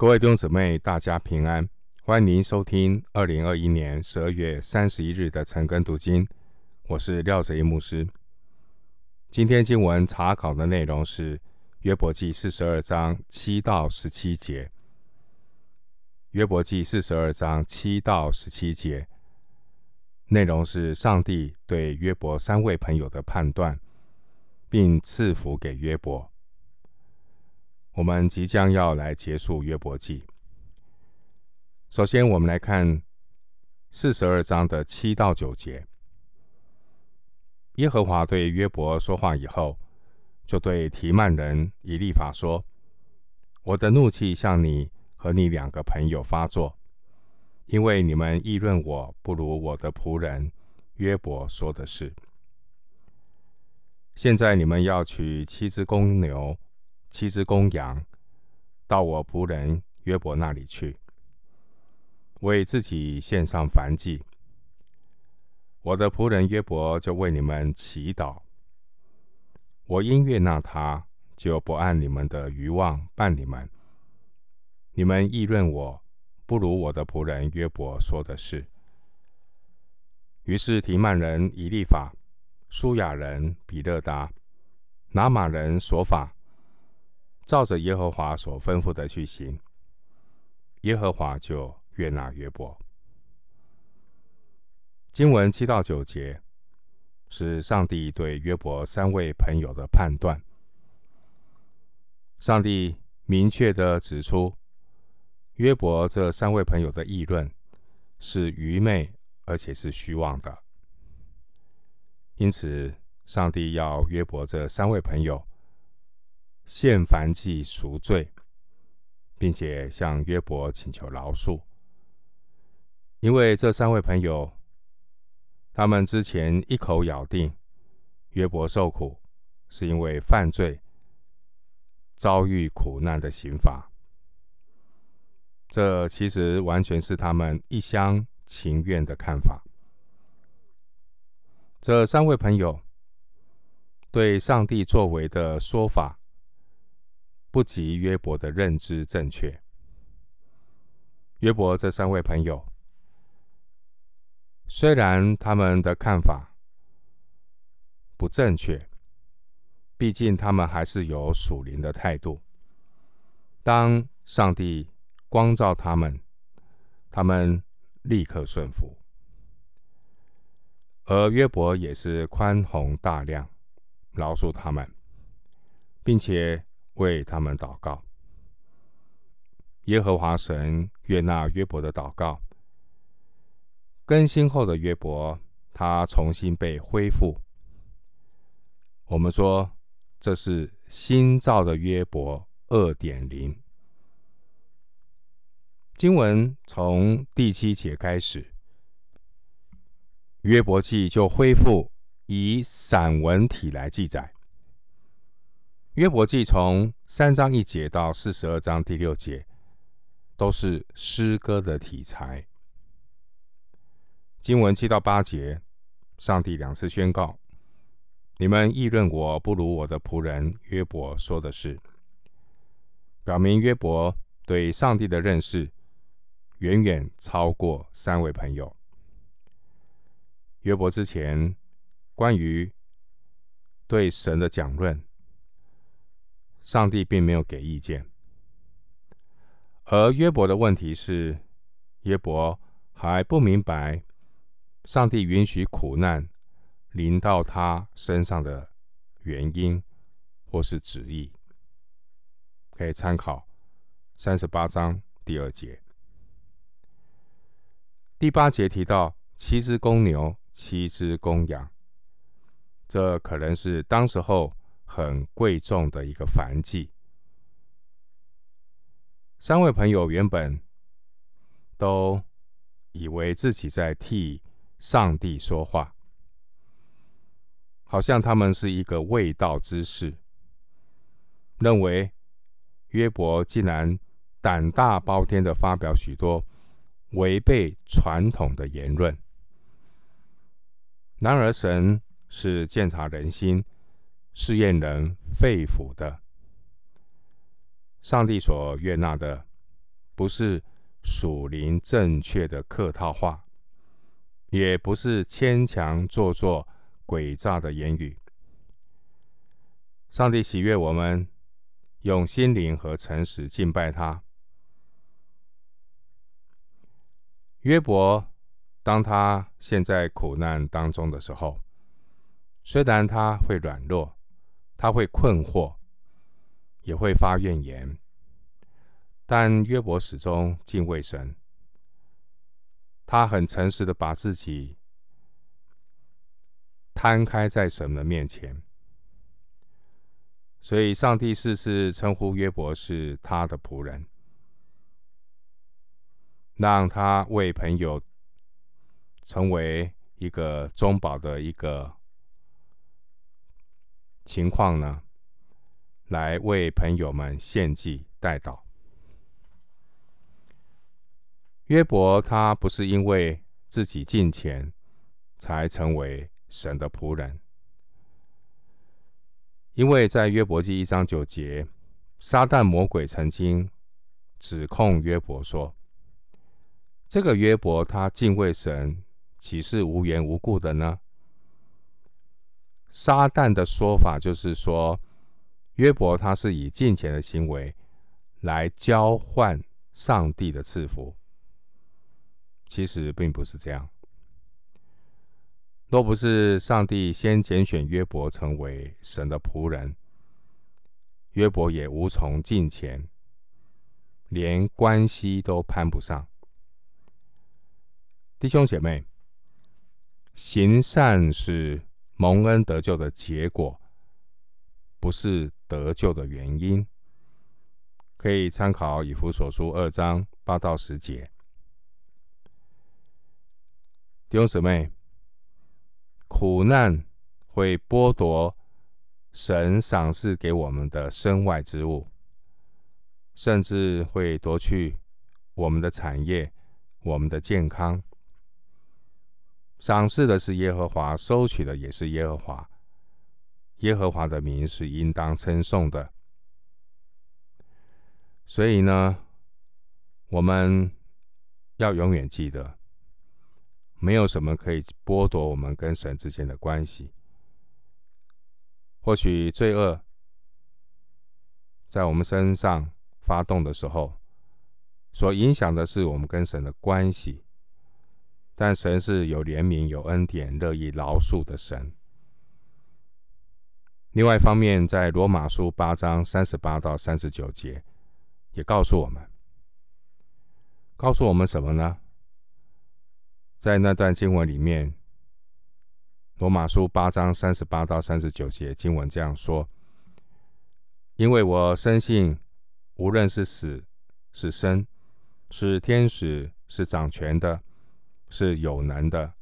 各位弟兄姊妹，大家平安！欢迎您收听二零二一年十二月三十一日的晨更读经。我是廖哲一牧师。今天经文查考的内容是约伯记四十二章七到十七节。约伯记四十二章七到十七节内容是上帝对约伯三位朋友的判断，并赐福给约伯。我们即将要来结束约伯记。首先，我们来看四十二章的七到九节。耶和华对约伯说话以后，就对提曼人以利法说：“我的怒气向你和你两个朋友发作，因为你们议论我不如我的仆人约伯说的是。现在你们要取七只公牛、七只公羊，到我仆人约伯那里去，为自己献上燔祭。”我的仆人约伯就为你们祈祷，我因悦纳他，就不按你们的愚妄办你们。你们议论我，不如我的仆人约伯说的是。于是提曼人以利法、书亚人比勒达、拿玛人所法，照着耶和华所吩咐的去行，耶和华就悦纳约伯。经文七到九节是上帝对约伯三位朋友的判断。上帝明确地指出，约伯这三位朋友的议论是愚昧而且是虚妄的。因此，上帝要约伯这三位朋友献燔祭赎罪，并且向约伯请求饶恕，因为这三位朋友。他们之前一口咬定约伯受苦是因为犯罪遭遇苦难的刑罚，这其实完全是他们一厢情愿的看法。这三位朋友对上帝作为的说法不及约伯的认知正确。约伯这三位朋友。虽然他们的看法不正确，毕竟他们还是有属灵的态度。当上帝光照他们，他们立刻顺服。而约伯也是宽宏大量，饶恕他们，并且为他们祷告。耶和华神悦纳约伯的祷告。更新后的约伯，他重新被恢复。我们说，这是新造的约伯二点零。经文从第七节开始，约伯记就恢复以散文体来记载。约伯记从三章一节到四十二章第六节，都是诗歌的题材。经文七到八节，上帝两次宣告：“你们议论我不如我的仆人约伯说的是。”表明约伯对上帝的认识远远超过三位朋友。约伯之前关于对神的讲论，上帝并没有给意见。而约伯的问题是，约伯还不明白。上帝允许苦难临到他身上的原因或是旨意，可以参考三十八章第二节。第八节提到七只公牛、七只公羊，这可能是当时候很贵重的一个凡祭。三位朋友原本都以为自己在替。上帝说话，好像他们是一个卫道之士，认为约伯竟然胆大包天的发表许多违背传统的言论。然而，神是鉴察人心、试验人肺腑的。上帝所悦纳的，不是属灵正确的客套话，也不是牵强做作、诡诈的言语。上帝喜悦我们用心灵和诚实敬拜他。约伯，当他陷在苦难当中的时候，虽然他会软弱，他会困惑，也会发怨言，但约伯始终敬畏神。他很诚实的把自己摊开在神的面前，所以上帝四次称呼约伯是他的仆人。让他为朋友成为一个中保的一个情况呢，来为朋友们献祭代祷。约伯他不是因为自己敬虔才成为神的仆人，因为在约伯记一章九节，撒旦魔鬼曾经指控约伯说。这个约伯他敬畏神，岂是无缘无故的呢？撒旦的说法就是说，约伯他是以敬虔的行为来交换上帝的赐福。其实并不是这样。若不是上帝先拣选约伯成为神的仆人，约伯也无从进钱，连关系都攀不上。弟兄姐妹，行善是蒙恩得救的结果，不是得救的原因。可以参考以弗所书二章八到十节。弟兄姊妹，苦难会剥夺神赏赐给我们的身外之物，甚至会夺去我们的产业、我们的健康。赏赐的是耶和华，收取的也是耶和华。耶和华的名是应当称颂的。所以呢，我们要永远记得，没有什么可以剥夺我们跟神之间的关系。或许罪恶在我们身上发动的时候，所影响的是我们跟神的关系。但神是有怜悯、有恩典、乐意饶恕的神。另外一方面，在罗马书八章三十八到三十九节，也告诉我们，告诉我们什么呢？在那段经文里面，罗马书八章三十八到三十九节经文这样说：“因为我深信，无论是死是生，是天使，是掌权的。”是有能的，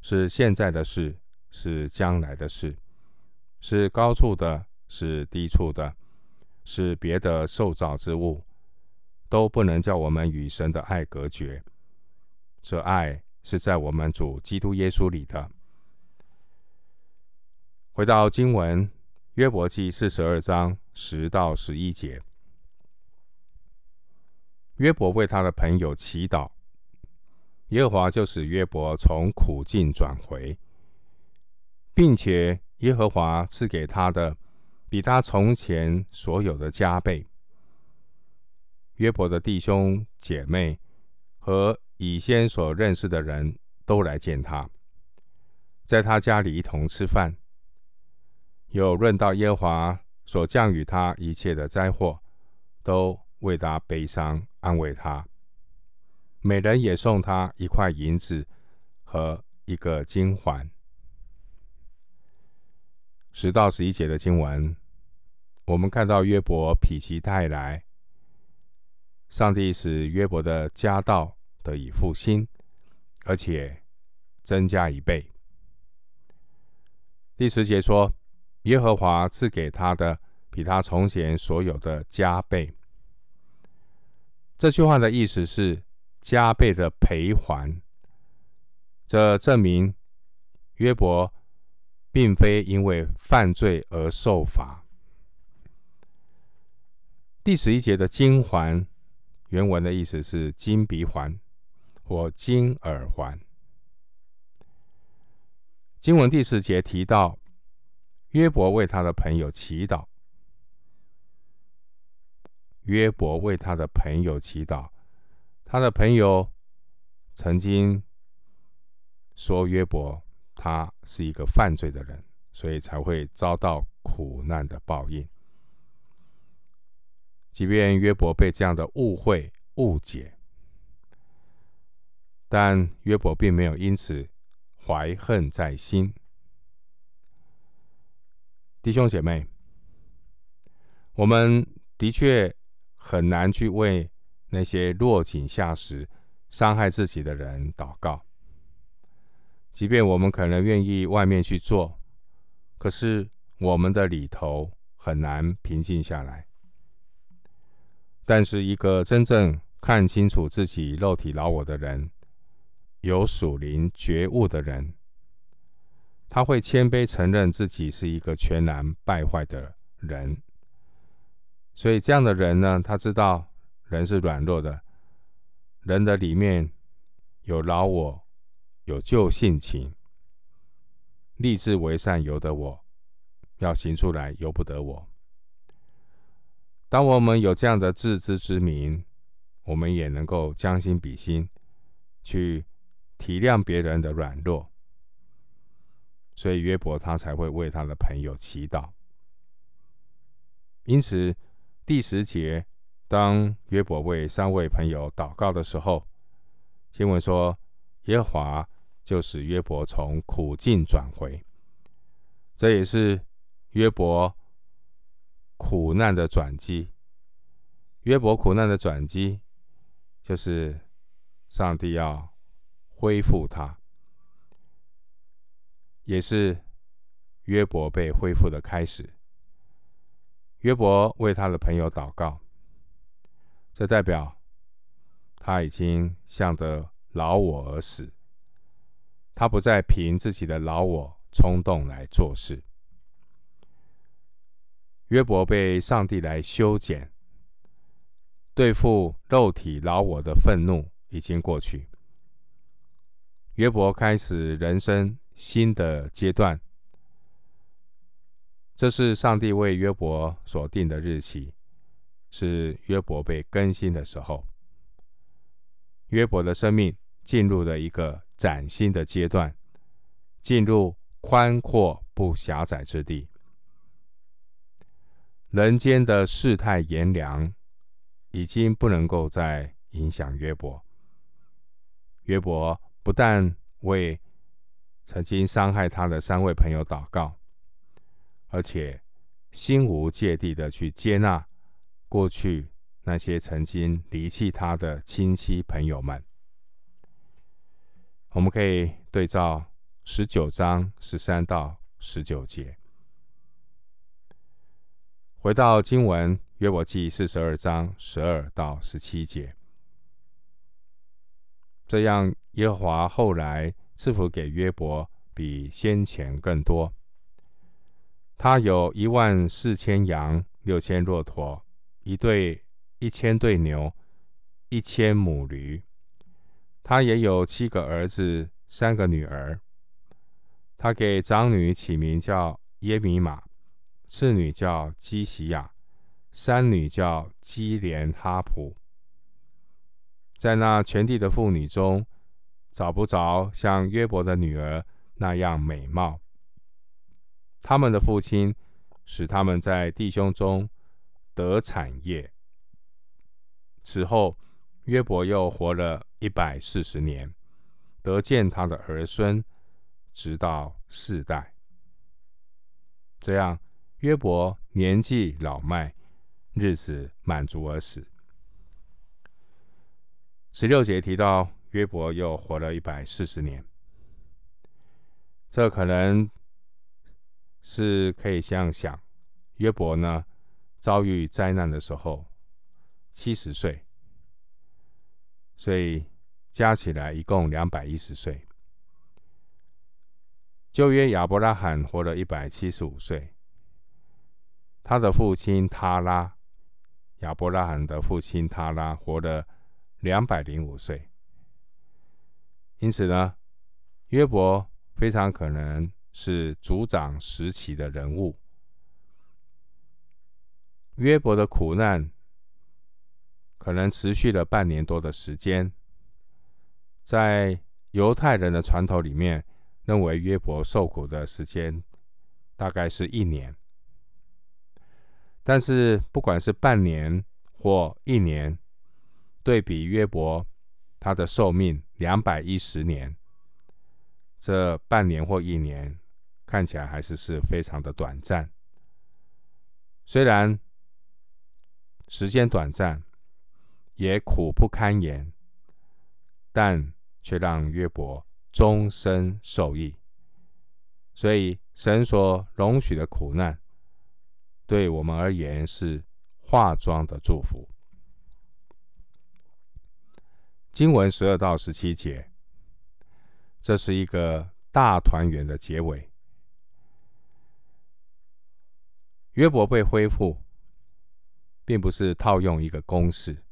是现在的事，是将来的事，是高处的，是低处的，是别的受造之物，都不能叫我们与神的爱隔绝。这爱是在我们主基督耶稣里的。回到经文，约伯记四十二章十到十一节，约伯为他的朋友祈祷。耶和华就使约伯从苦境转回，并且耶和华赐给他的比他从前所有的加倍。约伯的弟兄姐妹和以先所认识的人都来见他，在他家里一同吃饭，又论到耶和华所降与他一切的灾祸，都为他悲伤安慰他。每人也送他一块银子和一个金环。十到十一节的经文，我们看到约伯否极泰来，上帝使约伯的家道得以复兴，而且增加一倍。第十节说，耶和华赐给他的比他从前所有的加倍。这句话的意思是。加倍的赔还，这证明约伯并非因为犯罪而受罚。第十一节的金环，原文的意思是金鼻环或金耳环。经文第十节提到，约伯为他的朋友祈祷。约伯为他的朋友祈祷，他的朋友曾经说约伯他是一个犯罪的人，所以才会遭到苦难的报应。即便约伯被这样的误会误解，但约伯并没有因此怀恨在心。弟兄姐妹，我们的确。很难去为那些落井下石、伤害自己的人祷告。即便我们可能愿意外面去做，可是我们的里头很难平静下来。但是，一个真正看清楚自己肉体老我的人，有属灵觉悟的人，他会谦卑承认自己是一个全然败坏的人。所以，这样的人呢，他知道人是软弱的，人的里面有老我，有旧性情，立志为善由得我，要行出来由不得我。当我们有这样的自知之明，我们也能够将心比心，去体谅别人的软弱。所以约伯他才会为他的朋友祈祷。因此。第十节，当约伯为三位朋友祷告的时候，经文说，耶和华就使约伯从苦境转回。这也是约伯苦难的转机。约伯苦难的转机，就是上帝要恢复他，也是约伯被恢复的开始。约伯为他的朋友祷告，这代表他已经向着老我而死，他不再凭自己的老我冲动来做事。约伯被上帝来修剪，对付肉体老我的愤怒已经过去。约伯开始人生新的阶段。这是上帝为约伯所定的日期，是约伯被更新的时候。约伯的生命进入了一个崭新的阶段，进入宽阔不狭窄之地。人间的世态炎凉已经不能够再影响约伯。约伯不但为曾经伤害他的三位朋友祷告。而且心无芥蒂的去接纳过去那些曾经离弃他的亲戚朋友们。我们可以对照十九章十三到十九节，回到经文约伯记四十二章十二到十七节。这样，耶和华后来赐福给约伯，比先前更多。他有一万四千羊，六千骆驼，一对一千对牛，一千母驴。他也有七个儿子，三个女儿。他给长女起名叫耶米玛，次女叫基西亚，三女叫基连哈普。在那全地的妇女中，找不着像约伯的女儿那样美貌。他们的父亲使他们在弟兄中得产业。此后，约伯又活了一百四十年，得见他的儿孙，直到四代。这样，约伯年纪老迈，日子满足而死。十六节提到约伯又活了一百四十年，这可能。是可以这样想，约伯呢遭遇灾难的时候七十岁，所以加起来一共两百一十岁。旧约亚伯拉罕活了一百七十五岁，他的父亲塔拉亚伯拉罕的父亲塔拉活了两百零五岁，因此呢，约伯非常可能是族长时期的人物。约伯的苦难可能持续了半年多的时间，在犹太人的传统里面，认为约伯受苦的时间大概是一年。但是，不管是半年或一年，对比约伯他的寿命两百一十年，这半年或一年看起来还是是非常的短暂。虽然时间短暂，也苦不堪言，但却让约伯终身受益。所以，神所容许的苦难，对我们而言是化妆的祝福。经文十二到十七节，这是一个大团圆的结尾。约伯被恢复，并不是套用一个公式，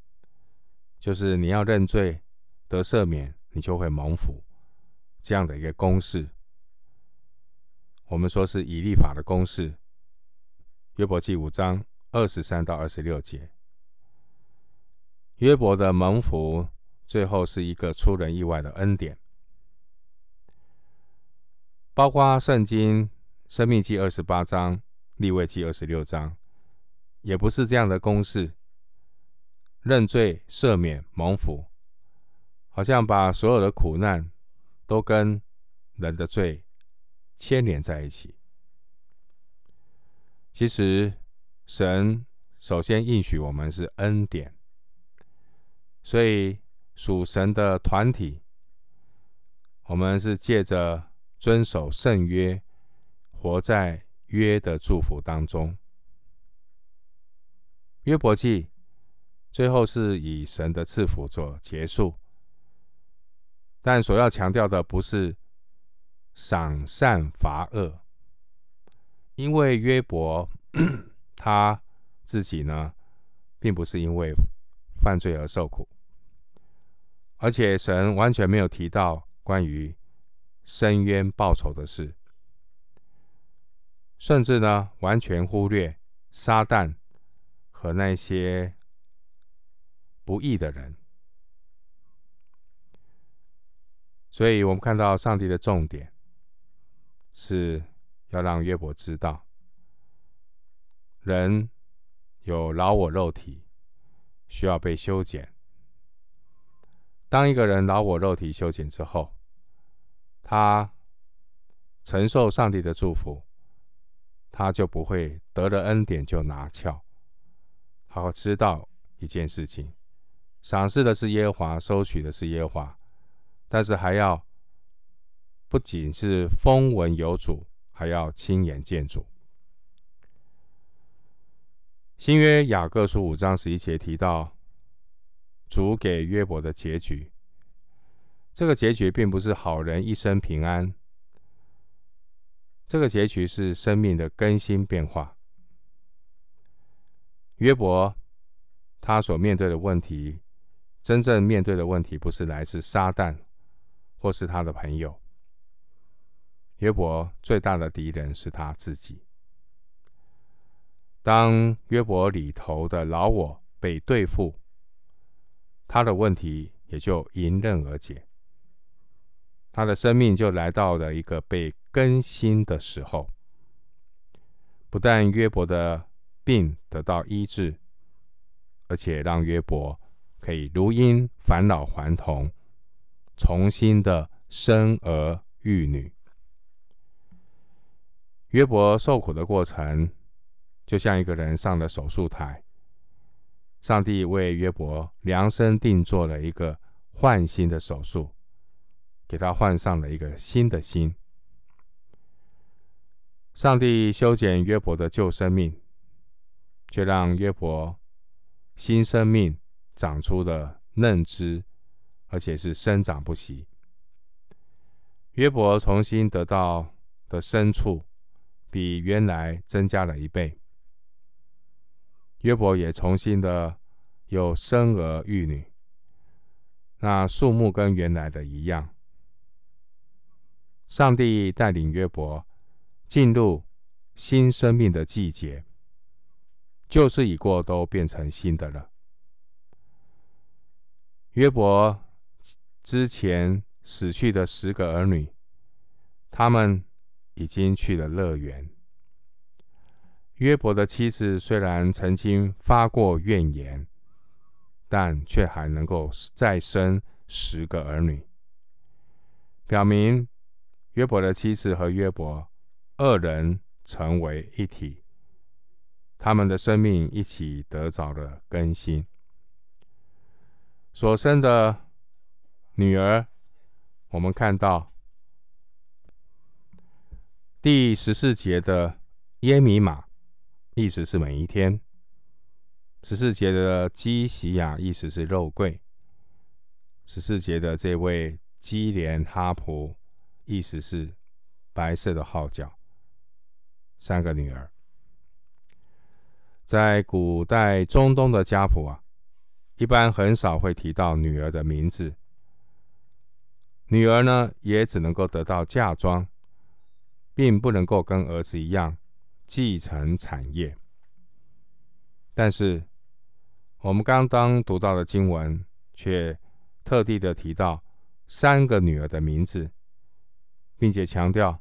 就是你要认罪得赦免，你就会蒙福这样的一个公式。我们说是以立法的公式。约伯记五章二十三到二十六节，约伯的蒙福最后是一个出人意外的恩典，包括圣经生命记二十八章、立位记二十六章，也不是这样的公式。认罪、赦免、蒙福，好像把所有的苦难都跟人的罪牵连在一起。其实，神首先应许我们是恩典，所以属神的团体，我们是借着遵守圣约，活在约的祝福当中。约伯记最后是以神的赐福做结束，但所要强调的不是赏善罚恶。因为约伯 他自己呢，并不是因为犯罪而受苦，而且神完全没有提到关于伸冤报仇的事，甚至呢，完全忽略撒旦和那些不义的人。所以我们看到上帝的重点是。要让约伯知道，人有老我肉体，需要被修剪。当一个人老我肉体修剪之后，他承受上帝的祝福，他就不会得了恩典就拿翘。好好知道一件事情：赏赐的是耶和华，收取的是耶和华。但是还要不仅是风闻有主。还要亲眼见主。新约雅各书五章十一节提到，主给约伯的结局。这个结局并不是好人一生平安，这个结局是生命的更新变化。约伯他所面对的问题，真正面对的问题不是来自撒旦或是他的朋友。约伯最大的敌人是他自己。当约伯里头的老我被对付，他的问题也就迎刃而解，他的生命就来到了一个被更新的时候。不但约伯的病得到医治，而且让约伯可以如因返老还童，重新的生儿育女。约伯受苦的过程，就像一个人上了手术台，上帝为约伯量身定做了一个换心的手术，给他换上了一个新的心。上帝修剪约伯的旧生命，却让约伯新生命长出了嫩枝，而且是生长不息。约伯重新得到的牲畜，比原来增加了一倍。约伯也重新的又生儿育女，那数目跟原来的一样。上帝带领约伯进入新生命的季节，旧事已过，都变成新的了。约伯之前死去的十个儿女，他们已经去了乐园。约伯的妻子虽然曾经发过怨言，但却还能够再生十个儿女，表明约伯的妻子和约伯二人成为一体，他们的生命一起得着了更新。所生的女儿，我们看到第十四节的耶米玛。意思是每一天。十四节的基洗亚，意思是肉桂。十四节的这位基连哈普，意思是白色的号角。三个女儿，在古代中东的家谱啊，一般很少会提到女儿的名字。女儿呢，也只能够得到嫁妆，并不能够跟儿子一样。继承产业，但是我们刚刚读到的经文却特地的提到三个女儿的名字，并且强调，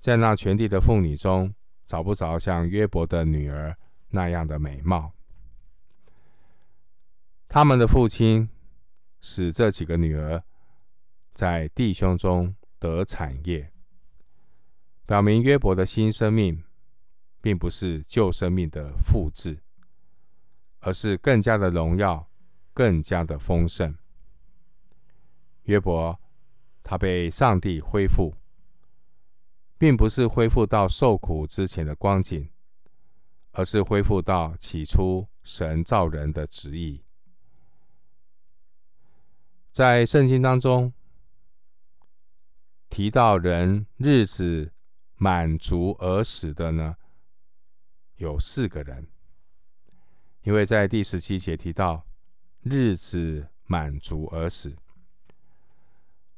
在那全地的妇女中找不着像约伯的女儿那样的美貌。他们的父亲使这几个女儿在弟兄中得产业，表明约伯的新生命。并不是旧生命的复制，而是更加的荣耀，更加的丰盛。约伯他被上帝恢复，并不是恢复到受苦之前的光景，而是恢复到起初神造人的旨意。在圣经当中提到人日子满足而死的呢，有四个人，因为在第十七节提到日子满足而死，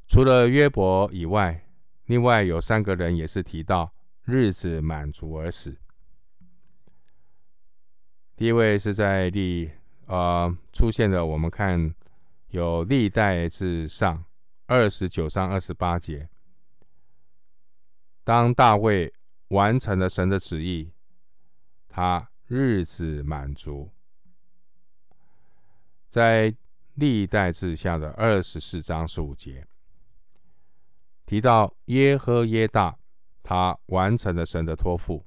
除了约伯以外，另外有三个人也是提到日子满足而死。第一位是在历呃出现的，我们看有历代志上二十九章二十八节，当大卫完成了神的旨意。他日子满足，在历代志下的二十四章十五节提到耶和耶大，他完成了神的托付，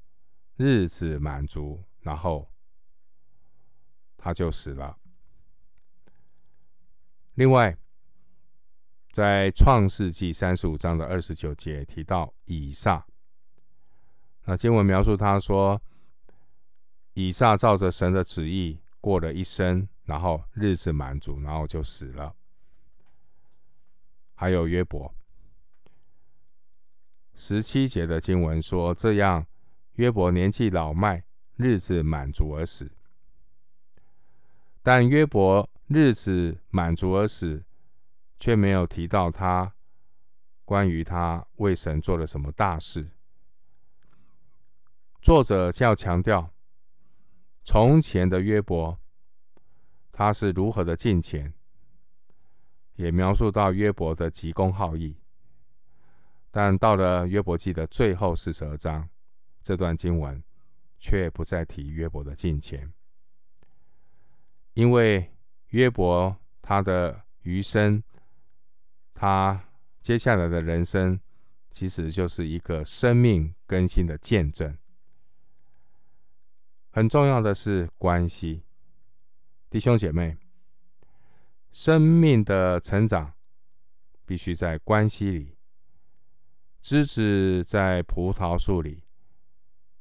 日子满足，然后他就死了。另外，在创世纪三十五章的二十九节提到以撒，那经文描述他说。以撒照着神的旨意过了一生，然后日子满足，然后就死了。还有约伯，十七节的经文说：“这样，约伯年纪老迈，日子满足而死。”但约伯日子满足而死，却没有提到他关于他为神做了什么大事。作者就要强调。从前的约伯，他是如何的敬虔，也描述到约伯的急公好义。但到了约伯记的最后四十二章，这段经文却不再提约伯的敬虔，因为约伯他的余生，他接下来的人生，其实就是一个生命更新的见证。很重要的是关系，弟兄姐妹，生命的成长必须在关系里。枝子在葡萄树里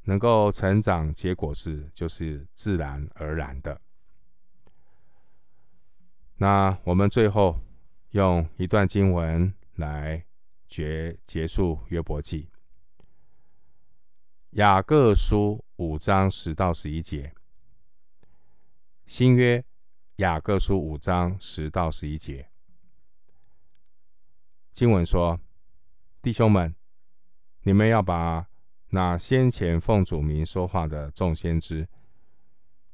能够成长结果子，就是自然而然的。那我们最后用一段经文来结结束约伯记。雅各书五章十到十一节，新约雅各书五章十到十一节，经文说：“弟兄们，你们要把那先前奉主名说话的众先知，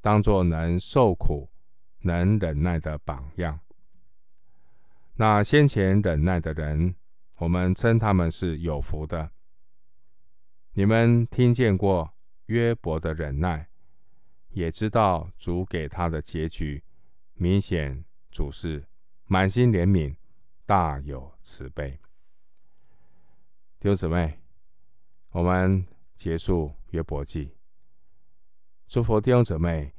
当作能受苦、能忍耐的榜样。那先前忍耐的人，我们称他们是有福的。你们听见过约伯的忍耐。”也知道主给他的结局，明显主是满心怜悯，大有慈悲。弟兄姊妹，我们结束约伯记，祝福弟兄姊妹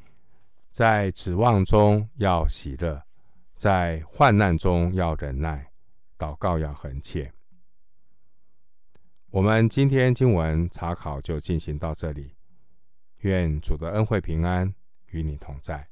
在指望中要喜乐，在患难中要忍耐，祷告要恒切。我们今天经文查考就进行到这里。愿主的恩惠平安与你同在。